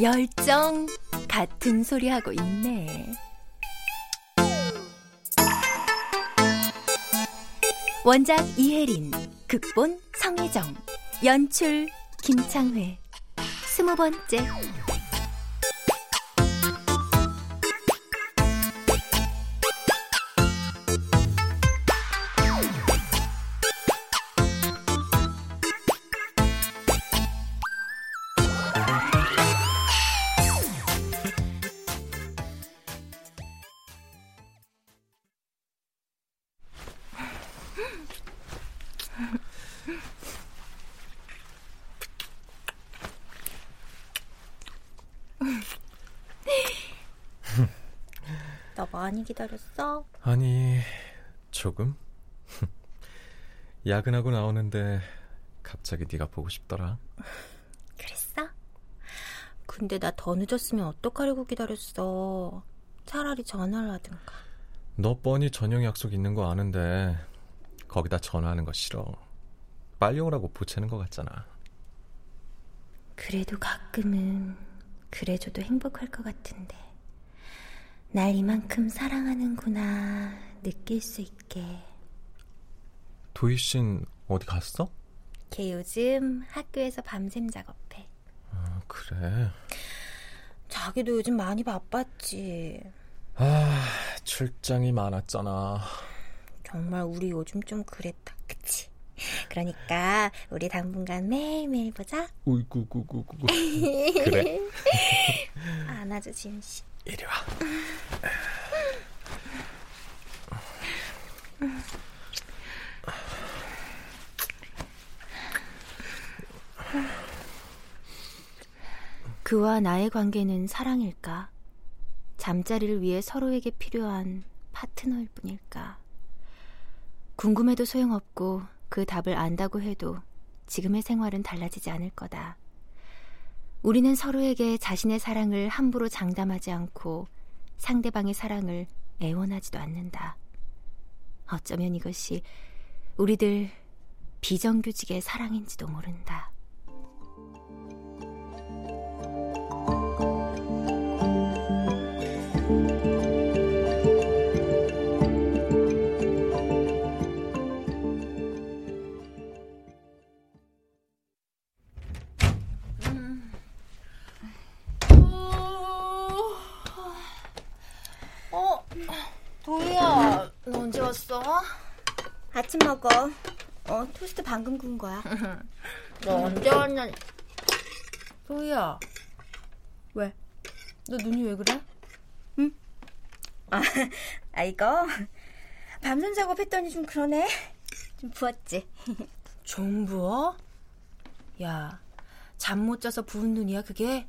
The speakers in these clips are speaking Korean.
열정 같은 소리 하고 있네. 원작 이혜린, 극본 성혜정, 연출 김창회. 스무 번째. 많이 기다렸어? 아니, 조금? 야근하고 나오는데 갑자기 네가 보고 싶더라. 그랬어? 근데 나 더 늦었으면 어떡하려고 기다렸어. 차라리 전화를 하든가. 너 뻔히 저녁 약속 있는 거 아는데 거기다 전화하는 거 싫어. 빨리 오라고 보채는 거 같잖아. 그래도 가끔은 그래줘도 행복할 것 같은데. 날 이만큼 사랑하는구나 느낄 수 있게. 도희 씨는 어디 갔어? 걔 요즘 학교에서 밤샘 작업해. 아, 그래. 자기도 요즘 많이 바빴지. 아, 출장이 많았잖아. 정말 우리 요즘 좀 그랬다. 그치? 그러니까 우리 당분간 매일매일 보자. 우이구구구구. 그래. 안아줘 지은 씨. 이리 와. 그와 나의 관계는 사랑일까? 잠자리를 위해 서로에게 필요한 파트너일 뿐일까? 궁금해도 소용없고 그 답을 안다고 해도 지금의 생활은 달라지지 않을 거다. 우리는 서로에게 자신의 사랑을 함부로 장담하지 않고 상대방의 사랑을 애원하지도 않는다. 어쩌면 이것이 우리들 비정규직의 사랑인지도 모른다. 아침 먹어. 어, 토스트 방금 구운 거야. 너 언제 왔냐? 도희야, 왜? 너 눈이 왜 그래? 아, 아 이거 밤샘 작업했더니 좀 그러네. 좀 부었지. 좀 부어? 야, 잠 못 자서 부은 눈이야 그게?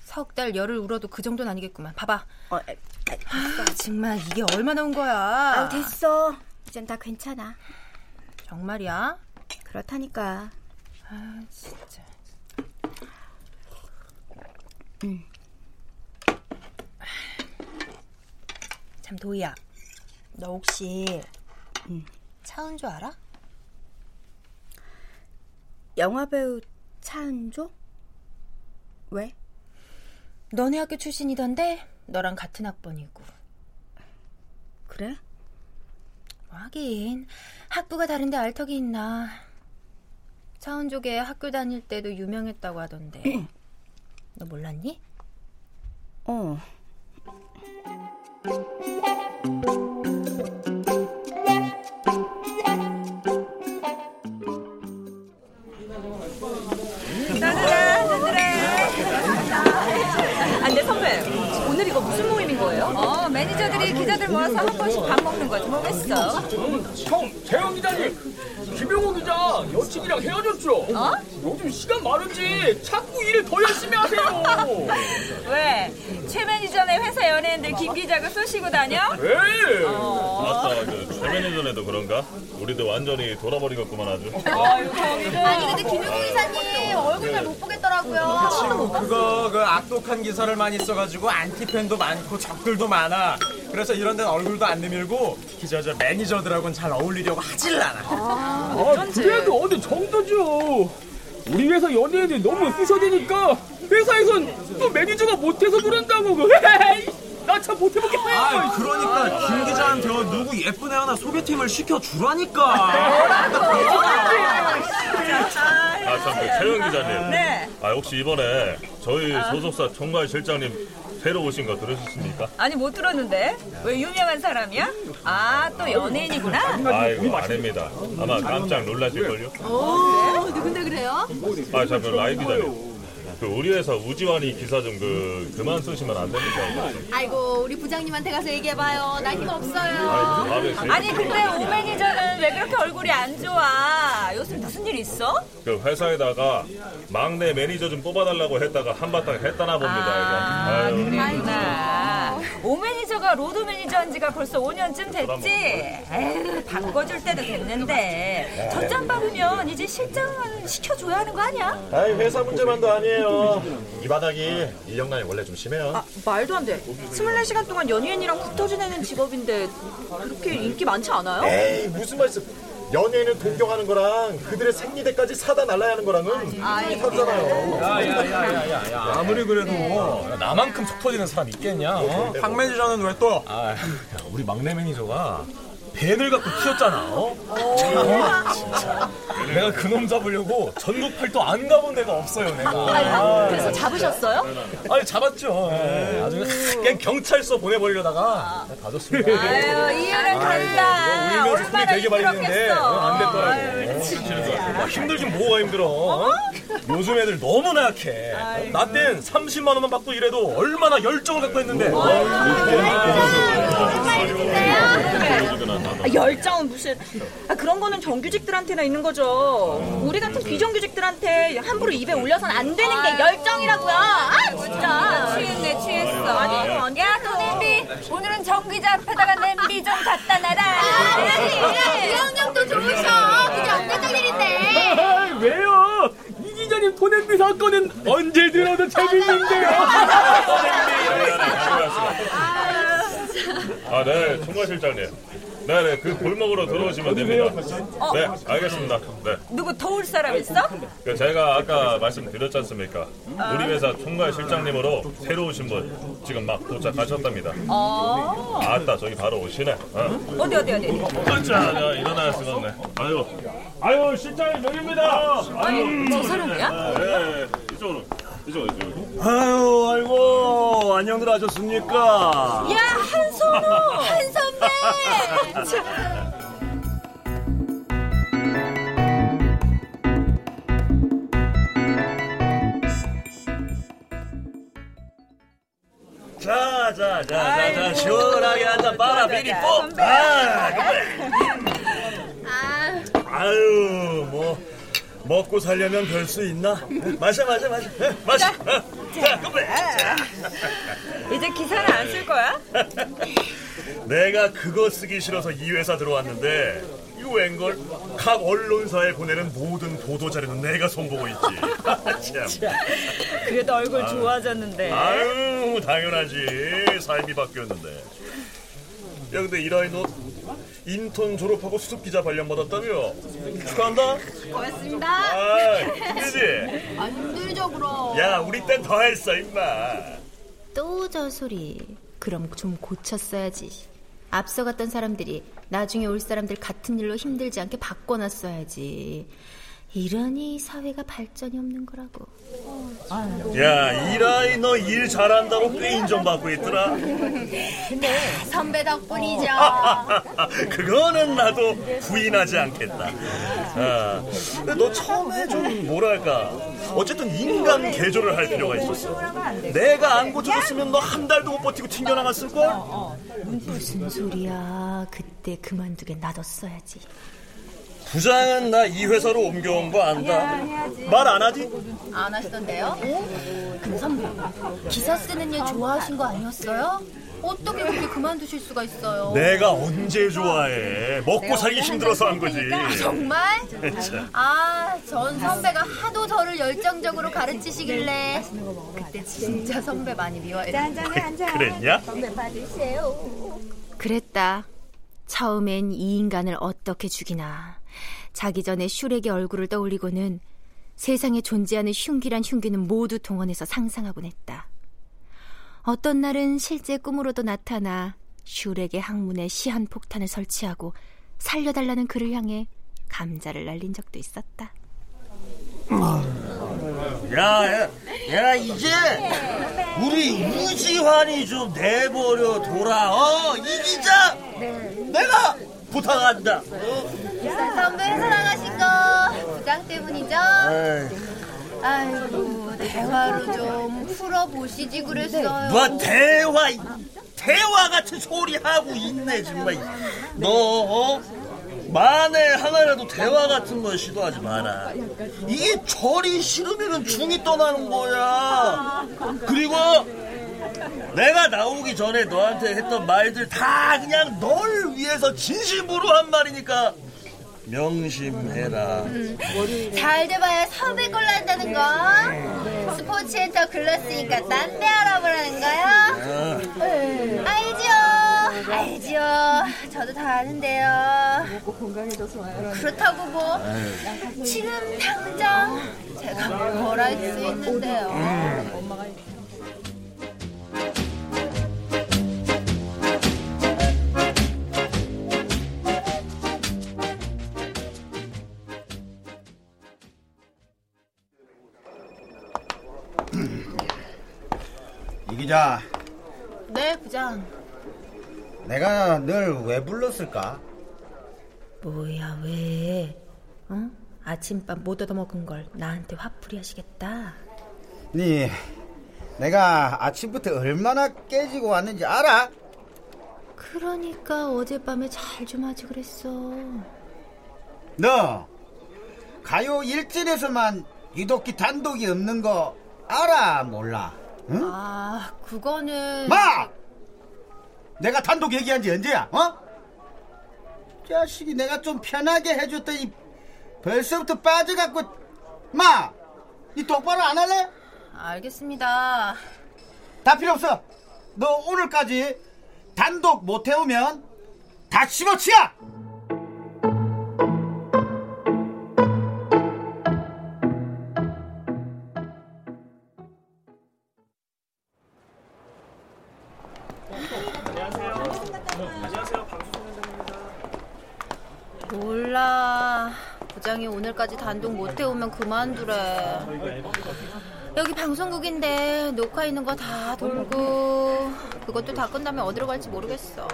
석 달 열을 울어도 그 정도는 아니겠구만. 봐봐. 어, 아, 아, 정말 이게 얼마나 온 거야? 아, 됐어. 이젠 다 괜찮아. 정말이야? 그렇다니까. 아, 진짜. 참 도희야, 너 혹시 차은조 알아? 영화배우 차은조? 왜? 너네 학교 출신이던데 너랑 같은 학번이고. 그래? 뭐 하긴 학부가 다른데 알턱이 있나. 차은조계 학교 다닐 때도 유명했다고 하던데. 너 몰랐니? 어. 안돼 선배 오늘 이거 무슨 거예요? 어, 매니저들이 기자들 모아서 한 번씩 밥 먹는 거지 뭐겠어. 형, 재영 기자님, 김영호 기자 여친이랑 헤어졌죠? 어? 요즘 시간 많은지 자꾸 일을 더 열심히 하세요. 왜? 최 매니저네 회사 연예인들 김 기자가 쏘시고 다녀? 네. 맞다, 그 최면이 전에도 그런가? 우리도 완전히 돌아버리겠구만 아주. 아니 근데 김용호 기사님 얼굴 잘 못 보겠더라고요. 그거 그 악독한 기사를 많이 써가지고 안티팬도 많고 적들도 많아. 그래서 이런 데는 얼굴도 안 내밀고 특히 저, 저 매니저들하고는 잘 어울리려고 하질 않아. 아, 그래도 어느 정도죠. 우리 회사 연예인들 너무 쑤셔대니까 회사에선 또 매니저가 못해서 그런다고. 나참 못해먹겠어요. 아, 그러니까 김 기자한테 누구 예쁜 애 하나 소개팅을 시켜주라니까. 아, 참, 그 최영 기자님. 네. 아, 혹시 이번에 저희 소속사 총괄 실장님 새로 오신 거 들으셨습니까? 아니 못 들었는데 왜 유명한 사람이야? 아 또 연예인이구나. 아이고, 아닙니다. 아마 깜짝 놀라실걸요? 오, 누군데 그래요? 아, 참, 그 라이 기자님. 그 우리 회사 우지환이 기사 좀 그 그만 쓰시면 안 됩니까? 아이고 우리 부장님한테 가서 얘기해봐요. 나 힘 없어요. 아니 근데 오 매니저는 왜 그렇게 얼굴이 안 좋아? 있어? 그 회사에다가 막내 매니저 좀 뽑아달라고 했다가 한바탕 했다나 봅니다. 아. 그랬구나. 오 매니저가 로드 매니저 한 지가 벌써 5년쯤 됐지? 에휴, 바꿔줄 때도 됐는데. 전장 받으면 이제 실장은 시켜줘야 하는 거 아니야? 아이 회사 문제만도 아니에요. 이 바닥이 인력난이 원래 좀 심해요. 아, 말도 안 돼. 24시간 동안 연예인이랑 붙어 지내는 직업인데 그렇게 인기 많지 않아요? 에이 무슨 말씀? 연예인을 동경하는 거랑 그들의 생리대까지 사다 날라야 하는 거랑은 힘이 다르잖아요. 야야야야야 아무리 그래도 나만큼 속 터지는 사람 있겠냐? 어? 박 매니저는 왜 또? 아, 야, 우리 막내 매니저가 밴을 갖고 튀었잖아. 어? 참, 진짜. 내가 그놈 잡으려고 전국 팔도 안 가본 데가 없어요, 내가. 아, 그래서 잡으셨어요? 아니 잡았죠. 예. 아주 그냥 경찰서 보내버리려다가 다 줬습니다. 아유, 이해는 간다. 울면서 손이 되게 많이 했는데 힘들었겠어. 어, 안 됐더라고. 어, 힘들긴 뭐가 힘들어. 어? 요즘 애들 너무 나 약해. 나 땐 30만 원만 받고 일해도 얼마나 열정을 갖고 했는데. 아, 열정은 무슨 아, 그런 거는 정규직들한테나 있는 거죠. 우리 같은 비정규직들한테 함부로 입에 올려선 안 되는 게 열정이라고요. 아 진짜. 취했네, 취했어. 아니, 야, 또 냄비. 오늘은 정 기자 앞에다가 냄비 좀 갖다 놔라. 이형님도 좋으셔. 그게 언제적 일인데. 아, 왜요? 도냄비 사건은 언제 들어도 재밌는데요. 아, 네, 총괄 실장님. 네, 네, 그 골목으로 들어오시면 됩니다. 네, 알겠습니다. 네. 누구 도울 사람 있어? 그 제가 아까 말씀드렸지 않습니까? 우리 회사 총괄 실장님으로 새로 오신 분 지금 막 도착하셨답니다. 어. 아따, 저기 바로 오시네. 어? 어디, 어디, 어디. 자, 자, 일어날 수가 없네. 아유, 아유, 실장님 여기입니다. 아니, 저 사람이야? 네, 이쪽으로, 이쪽으로, 이쪽으로. 아유, 아이고, 안녕들 하셨습니까? 야, 한선우! 한 선배! 참. 자, 자, 자, 자, 자, 시원하게 한잔 빨아, 미리 뽀. 아, 아유, 뭐 먹고 살려면 별 수 있나? 마셔, 마셔, 마셔, 에, 마셔. 어. 자, 건배. 자. 이제 기사는 안 쓸 거야? 내가 그거 쓰기 싫어서 이 회사 들어왔는데 그리고 웬걸 각 언론사에 보내는 모든 보도 자료는 내가 손보고 있지. 참. 그래도 얼굴 아유. 좋아졌는데. 아유 당연하지. 삶이 바뀌었는데. 야 근데 이라이 너 인턴 졸업하고 수습 기자 발령 받았다며? 축하한다. 고맙습니다. 아 힘들지? 아, 힘들죠, 그럼. 야 우리 땐 더 했어 임마. 또 저 소리. 그럼 좀 고쳤어야지. 앞서갔던 사람들이 나중에 올 사람들 같은 일로 힘들지 않게 바꿔놨어야지. 이러니 사회가 발전이 없는 거라고. 야 이라이 너 일 잘한다고 꽤 인정받고 있더라. 네, 선배 덕분이죠. 그거는 나도 부인하지 않겠다. 아, 근데 너 처음에 좀 뭐랄까 어쨌든 인간 개조를 할 필요가 있었어. 내가 안 고쳐줬으면 너 한 달도 못 버티고 튕겨나갔을 걸. 무슨 소리야. 그때 그만두게 놔뒀어야지. 부장은 나 이 회사로 옮겨온 거 안다. 말 안 하지? 안 하시던데요? 근데 선배, 기사 쓰는 일 좋아하신 거 아니었어요? 어떻게 그렇게 그만두실 수가 있어요? 내가 언제 좋아해? 먹고 살기 힘들어서 한 거지. 아, 정말? 참. 아, 전 선배가 하도 저를 열정적으로 가르치시길래 그때 진짜 선배 많이 한잔. 그랬냐? 선배 받으세요. 그랬다. 처음엔 이 인간을 어떻게 죽이나. 자기 전에 슈렉의 얼굴을 떠올리고는 세상에 존재하는 흉기란 흉기는 모두 동원해서 상상하곤 했다. 어떤 날은 실제 꿈으로도 나타나 슈렉의 항문에 시한폭탄을 설치하고 살려달라는 그를 향해 감자를 날린 적도 있었다. 야, 야, 야, 이제 우리 우지환이 좀 내버려 둬라. 어, 이 기자. 내가 부탁한다. 선배 회사 나가신 거 부장 때문이죠? 아이고 대화로 좀 풀어보시지 그랬어요. 뭐 대화, 대화 같은 소리 하고 있네 정말. 너 어? 만에 하나라도 대화 같은 거 시도하지 마라. 이게 절이 싫으면 중이 떠나는 거야. 그리고 내가 나오기 전에 너한테 했던 말들 다 그냥 널 위해서 진심으로 한 말이니까 명심해라. 잘 돼봐야 선배 걸로 한다는 거. 스포츠 엔터 글렀으니까 딴데 알아보라는 거야? 어. 알죠. 알죠. 저도 다 아는데요. 그렇다고 뭐 지금 당장 제가 뭘 할 수 있는데요. 기자, 네, 부장. 내가 널왜 불렀을까? 뭐야 왜? 어? 아침밥 못 얻어먹은 걸 나한테 화풀이 하시겠다. 니, 내가 아침부터 얼마나 깨지고 왔는지 알아? 그러니까 어젯밤에 잘 좀 하지 그랬어. 너, 가요 일진에서만 유독기 단독이 없는 거 알아, 몰라? 응? 아, 그거는 마! 내가 단독 얘기한 지 언제야, 어? 자식이 내가 좀 편하게 해줬더니 벌써부터 빠져갖고, 마! 니 똑바로 안 할래? 알겠습니다. 다 필요 없어. 너 오늘까지 단독 못 해오면 다 집어치야! 오늘까지 단독 못 해오면 그만두래. 여기 방송국인데 녹화 있는 거 다 돌고 그것도 다 끝나면 어디로 갈지 모르겠어.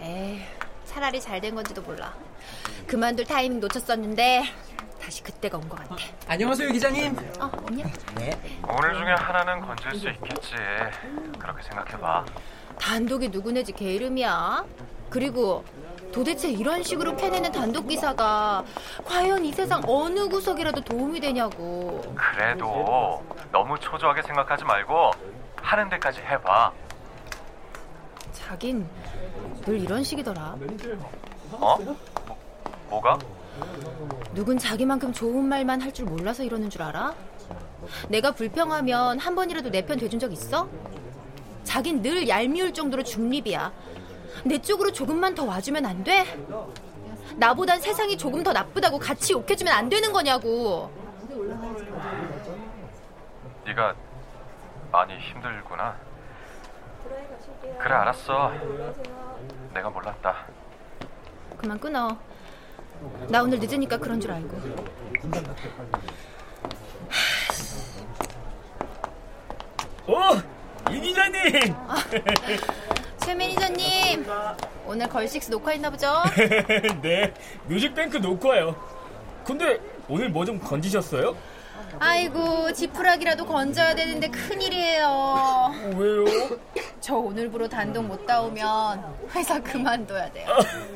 에이, 차라리 잘 된 건지도 몰라. 그만둘 타이밍 놓쳤었는데 다시 그때가 온 것 같아. 안녕하세요 기자님. 어, 안녕. 오늘 중에 하나는 건질 수 있겠지. 그렇게 생각해봐. 단독이 누구네지 걔 이름이야? 그리고 도대체 이런 식으로 캐내는 단독 기사가 과연 이 세상 어느 구석이라도 도움이 되냐고. 그래도 너무 초조하게 생각하지 말고 하는 데까지 해봐. 자긴 늘 이런 식이더라. 어? 뭐, 뭐가? 누군 자기만큼 좋은 말만 할 줄 몰라서 이러는 줄 알아? 내가 불평하면 한 번이라도 내 편 돼준 적 있어? 자긴 늘 얄미울 정도로 중립이야. 내 쪽으로 조금만 더 와주면 안 돼? 나보단 세상이 조금 더 나쁘다고 같이 욕해주면 안 되는 거냐고. 네가 많이 힘들구나. 그래 알았어. 내가 몰랐다. 그만 끊어. 나 오늘 늦으니까 그런 줄 알고. 어, 이 기자님. 최 매니저님, 오늘 걸식스 녹화했나 보죠? 네, 뮤직뱅크 녹화요. 근데 오늘 뭐 좀 건지셨어요? 아이고, 지푸라기라도 건져야 되는데 큰일이에요. 왜요? 저 오늘부로 단독 못 따오면 회사 그만둬야 돼요.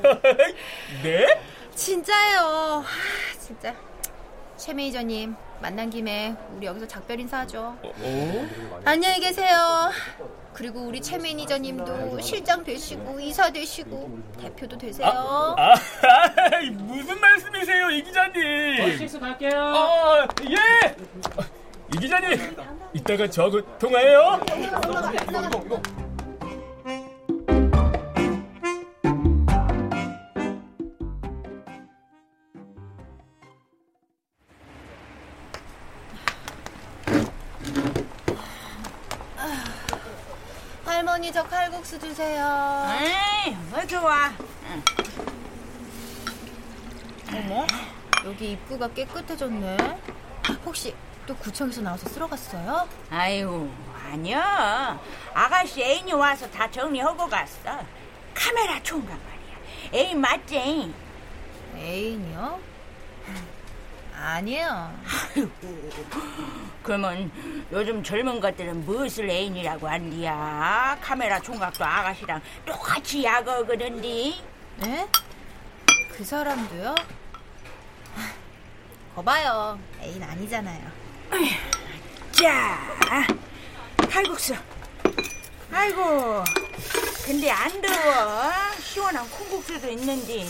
네? 진짜예요. 하, 진짜. 최 매니저님, 만난 김에 우리 여기서 작별 인사하죠. 어? 안녕히 계세요. 그리고 우리 최 매니저님도 실장 되시고 이사 되시고 대표도 되세요. 아, 무슨 말씀이세요, 이 기자님? 걸식스 갈게요. 아, 예. 이 기자님, 이따가 저하고 통화해요. 할머니 저 칼국수 주세요. 에이, 뭐 좋아. 어머, 여기 입구가 깨끗해졌네. 혹시 또 구청에서 나와서 쓸어갔어요? 아유, 아니야. 아가씨 애인이 와서 다 정리하고 갔어. 카메라 총각 말이야. 애인 맞지? 애인이요? 아니에요. 그러면 요즘 젊은 것들은 무엇을 애인이라고 한디야? 카메라 총각도 아가씨랑 똑같이 야거거든디. 네? 그 사람도요? 거봐요. 애인 아니잖아요. 자, 칼국수. 아이고, 근데 안 더워. 시원한 콩국수도 있는데.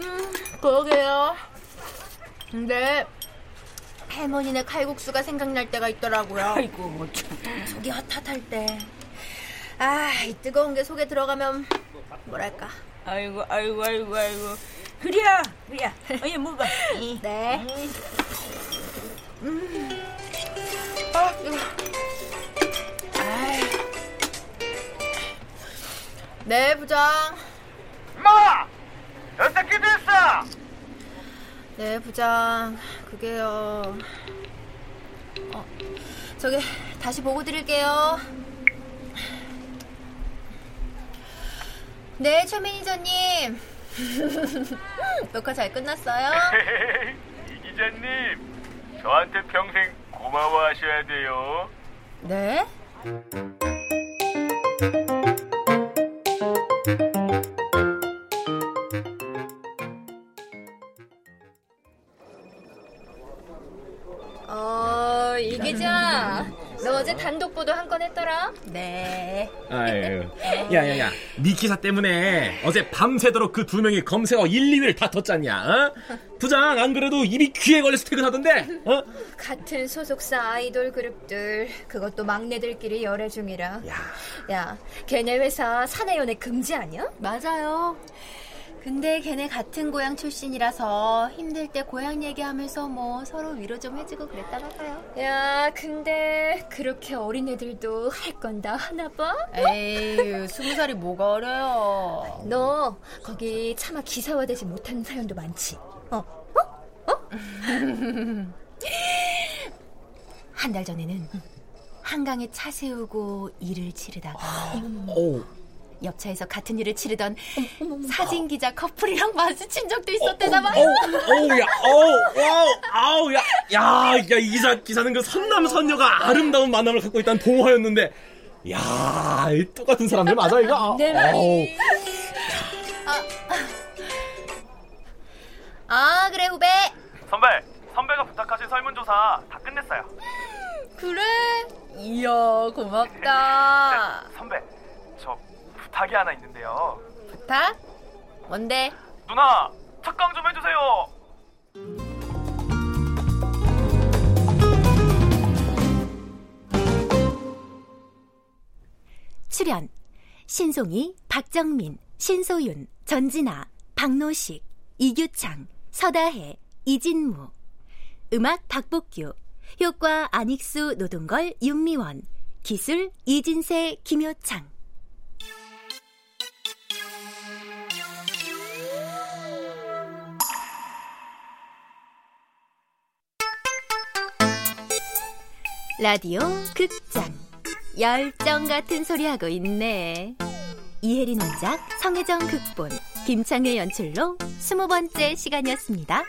음, 그러게요. 근데 할머니네 칼국수가 생각날 때가 있더라고요. 아이고, 속이 헛헛할 때. 아, 이 뜨거운 게 속에 들어가면 뭐랄까. 아이고, 아이고, 아이고, 아이고. 그래, 그래. 어이 먹어. 네. 음. 아, 이거. 아이. 네, 부장. 마! 연습기 됐어! 네, 부장. 그게요. 어, 저기 다시 보고 드릴게요. 네, 최 매니저님. 녹화 잘 끝났어요? 이 기자님, 저한테 평생 고마워하셔야 돼요. 네? 어, 이 기자. 너 어제 단독 보도 한 건 했더라? 네. 아유, 야 야야, 니 기사 때문에 어제 밤새도록 그 두 명이 검색어 1, 2위를 다 텄잖냐? 어? 부장 안 그래도 입이 귀에 걸려서 퇴근하던데? 어? 같은 소속사 아이돌 그룹들 그것도 막내들끼리 열애 중이라 야, 걔네 회사 사내 연애 금지 아니야? 맞아요. 근데 걔네 같은 고향 출신이라서 힘들 때 고향 얘기하면서 뭐 서로 위로 좀 해주고 그랬다나 봐요. 야 근데 그렇게 어린 애들도 할 건 다 하나 봐? 에이 스무 살이 뭐가 어려요. 너 거기 차마 기사화되지 못한 사연도 많지 어? 한 달 전에는 한강에 차 세우고 일을 치르다가 오. 옆 차에서 같은 일을 치르던 사진 기자 커플이랑 마주친 적도 있었대나 봐요. 어우, 야, 어우, 와우, 아우, 야, 야, 야, 이 기사, 기사는 그 선남, 선녀가 아름다운 만남을 갖고 있다는 동화였는데, 야, 이 똑같은 사람들 맞아, 이거? 네, 어우. 아 그래 후배. 선배, 선배가 부탁하신 설문조사 다 끝냈어요. 그래? 이야 고맙다. 선배, 저 부탁이 하나 있는데요. 부탁? 뭔데? 누나, 탁강 좀 해주세요. 출연 신송이, 박정민, 신소윤, 전진아, 박노식, 이규창, 서다혜, 이진무 음악 박복규 효과 안익수 노동걸 윤미원 기술 이진세 김효창 라디오 극장 열정 같은 소리 하고 있네. 이혜린 원작, 성혜정 극본, 김창의 연출로 스무 번째 시간이었습니다.